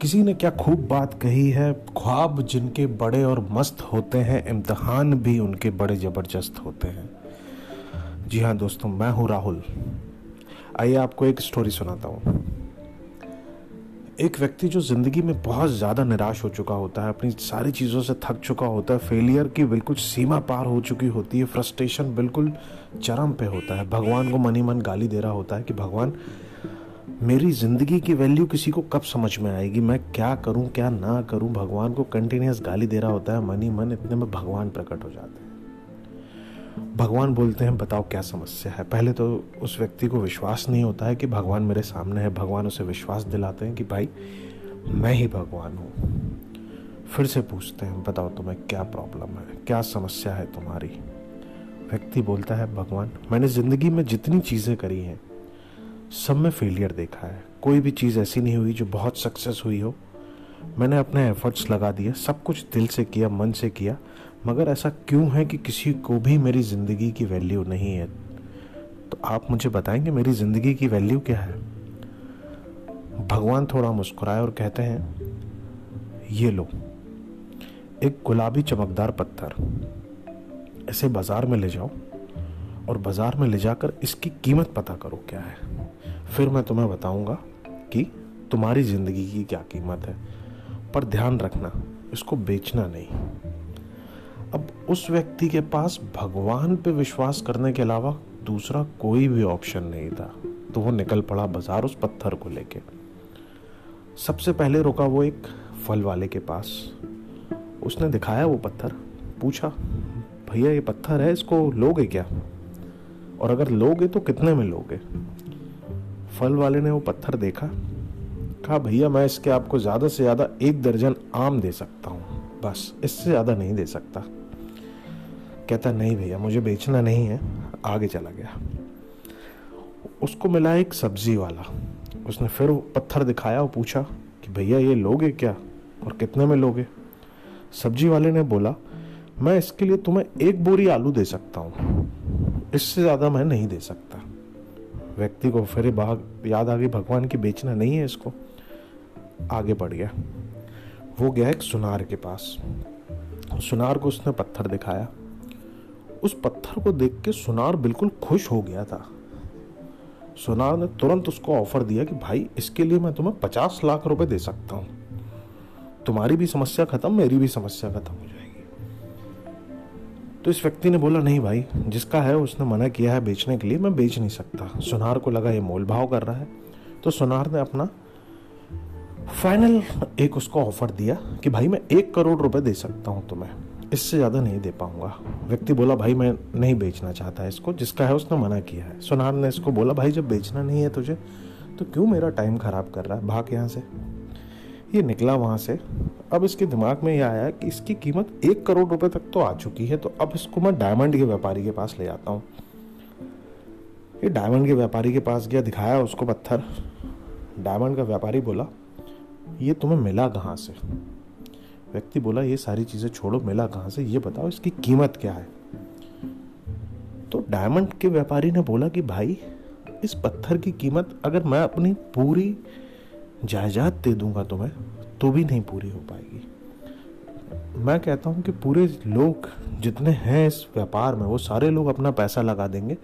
किसी ने क्या खूब बात कही है? ख्वाब जिनके बड़े और मस्त होते हैं, इम्तहान भी उनके बड़े ज़बरदस्त होते हैं। जी हाँ दोस्तों, मैं हूँ राहुल। आइए आपको एक स्टोरी सुनाता हूँ। एक व्यक्ति जो ज़िंदगी में बहुत ज़्यादा निराश हो चुका होता है, अपनी सारी चीज़ों से थक चुका होता है फेलियर की बिल्कुल सीमा पार हो चुकी होती है फ्रस्ट्रेशन बिल्कुल चरम पे होता है। भगवान को मनी मन गाली दे रहा होता है कि भगवान मेरी ज़िंदगी की वैल्यू किसी को कब समझ में आएगी? मैं क्या करूँ, क्या ना करूँ? भगवान को कंटिन्यूस गाली दे रहा होता है मन ही मन, इतने में भगवान प्रकट हो जाते हैं। भगवान बोलते हैं, बताओ क्या समस्या है? पहले तो उस व्यक्ति को विश्वास नहीं होता है कि भगवान मेरे सामने है। भगवान उसे विश्वास दिलाते हैं कि, भाई, मैं ही भगवान हूँ। फिर से पूछते हैं, बताओ तुम्हें क्या प्रॉब्लम है? क्या समस्या है तुम्हारी? व्यक्ति बोलता है, भगवान, मैंने ज़िंदगी में जितनी चीज़ें करी हैं सब में फेलियर देखा है। कोई भी चीज़ ऐसी नहीं हुई जो बहुत सक्सेस हुई हो। मैंने अपने एफर्ट्स लगा दिए, सब कुछ दिल से किया, मन से किया, मगर ऐसा क्यों है कि किसी को भी मेरी ज़िंदगी की वैल्यू नहीं है? तो आप मुझे बताएँगे मेरी ज़िंदगी की वैल्यू क्या है? भगवान थोड़ा मुस्कुराए और कहते हैं, ये लो, एक गुलाबी चमकदार पत्थर। इसे बाज़ार में ले जाओ और बाज़ार में ले जाकर इसकी कीमत पता करो क्या है। फिर मैं तुम्हें बताऊँगा कि तुम्हारी ज़िंदगी की क्या कीमत है। पर ध्यान रखना, इसको बेचना नहीं। अब उस व्यक्ति के पास भगवान पे विश्वास करने के अलावा दूसरा कोई भी ऑप्शन नहीं था तो वो निकल पड़ा बाज़ार उस पत्थर को लेके। सबसे पहले रुका वो एक फल वाले के पास। उसने दिखाया वो पत्थर, पूछा, भैया, ये पत्थर है, इसको लोगे क्या? और अगर लोगे तो कितने में लोगे? फल वाले ने वो पत्थर देखा। कहा, भैया, मैं इसके आपको ज़्यादा से ज़्यादा एक दर्जन आम दे सकता हूँ। बस, इससे ज़्यादा नहीं दे सकता। कहता, नहीं भैया, मुझे बेचना नहीं है। आगे चला गया। उसको मिला एक सब्ज़ी वाला। उसने फिर पत्थर दिखाया और पूछा कि, भैया, ये लोगे क्या और कितने में लोगे? सब्ज़ी वाले ने बोला, मैं इसके लिए तुम्हें एक बोरी आलू दे सकता हूँ। इससे ज़्यादा मैं नहीं दे सकता। व्यक्ति को फिर भाग याद आ गई, भगवान की बेचना नहीं है इसको। आगे बढ़ गया। वो गया एक सुनार के पास। सुनार को उसने पत्थर दिखाया। उस पत्थर को देख के सुनार बिल्कुल खुश हो गया था। सुनार ने तुरंत उसको ऑफ़र दिया कि, भाई, इसके लिए मैं तुम्हें पचास लाख रुपए दे सकता हूँ। तुम्हारी भी समस्या खत्म, मेरी भी समस्या खत्म हो जाएगी। तो इस व्यक्ति ने बोला, नहीं भाई, जिसका है उसने मना किया है बेचने के लिए, मैं बेच नहीं सकता। सुनार को लगा ये मोल भाव कर रहा है। तो सुनार ने अपना फाइनल एक उसको ऑफ़र दिया कि, भाई, मैं एक करोड़ रुपए दे सकता हूँ तुम्हें। इससे ज़्यादा नहीं दे पाऊँगा। व्यक्ति बोला, भाई, मैं नहीं बेचना चाहता इसको, जिसका है उसने मना किया है। सुनार ने इसको बोला, भाई, जब बेचना नहीं है तुझे तो क्यों मेरा टाइम खराब कर रहा है? भाग यहाँ से। ये निकला वहाँ से। अब इसके दिमाग में ये आया कि इसकी कीमत एक करोड़ रुपए तक तो आ चुकी है तो अब इसको मैं डायमंड के व्यापारी के पास ले जाता हूँ। ये डायमंड के व्यापारी के पास गया, दिखाया उसको पत्थर। डायमंड का व्यापारी बोला, ये तुम्हें मिला कहाँ से? व्यक्ति बोला, ये सारी चीज़ें छोड़ो, मिला कहाँ से? ये बताओ इसकी कीमत क्या है? तो डायमंड के व्यापारी ने बोला कि, भाई, इस पत्थर की कीमत अगर मैं अपनी पूरी जायदाद दे दूँगा तुम्हें तो भी नहीं पूरी हो पाएगी। मैं कहता हूँ कि पूरे लोग जितने हैं इस व्यापार में, वो सारे लोग अपना पैसा लगा देंगे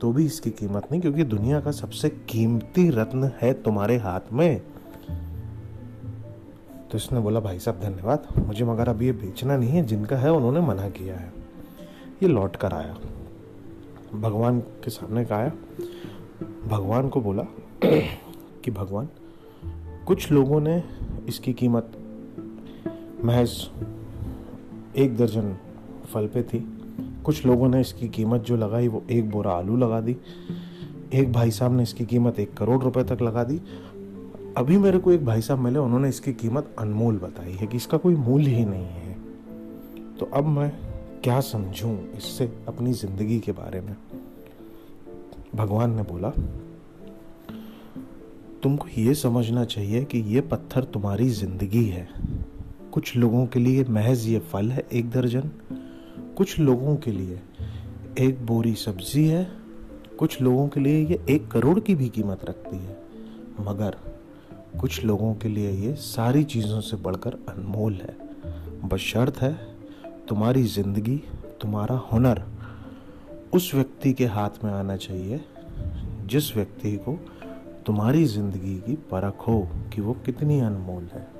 तो भी इसकी कीमत नहीं, क्योंकि दुनिया का सबसे कीमती रत्न है तुम्हारे हाथ में। तो इसने बोला, भाई साहब, धन्यवाद। मुझे मगर अब ये बेचना नहीं है, जिनका है उन्होंने मना किया है। ये लौट कर आया। भगवान के सामने का आया। भगवान को बोला कि, भगवान कुछ लोगों ने इसकी कीमत महज एक दर्जन फल पे थी। कुछ लोगों ने इसकी कीमत जो लगाई, वो एक बोरा आलू लगा दी। एक भाई साहब ने इसकी कीमत एक करोड़ रुपए तक लगा दी। अभी मेरे को एक भाई साहब मिले, उन्होंने इसकी कीमत अनमोल बताई है कि इसका कोई मूल्य ही नहीं है। तो अब मैं क्या समझूं इससे अपनी ज़िंदगी के बारे में? भगवान ने बोला तुमको ये समझना चाहिए कि ये पत्थर तुम्हारी ज़िंदगी है। कुछ लोगों के लिए महज ये फल है एक दर्जन। कुछ लोगों के लिए एक बोरी सब्ज़ी है। कुछ लोगों के लिए ये एक करोड़ की भी कीमत रखती है। मगर कुछ लोगों के लिए ये सारी चीज़ों से बढ़कर अनमोल है। बशर्त है तुम्हारी ज़िंदगी, तुम्हारा हुनर उस व्यक्ति के हाथ में आना चाहिए, जिस व्यक्ति को तुम्हारी ज़िंदगी की परख हो कि वो कितनी अनमोल है।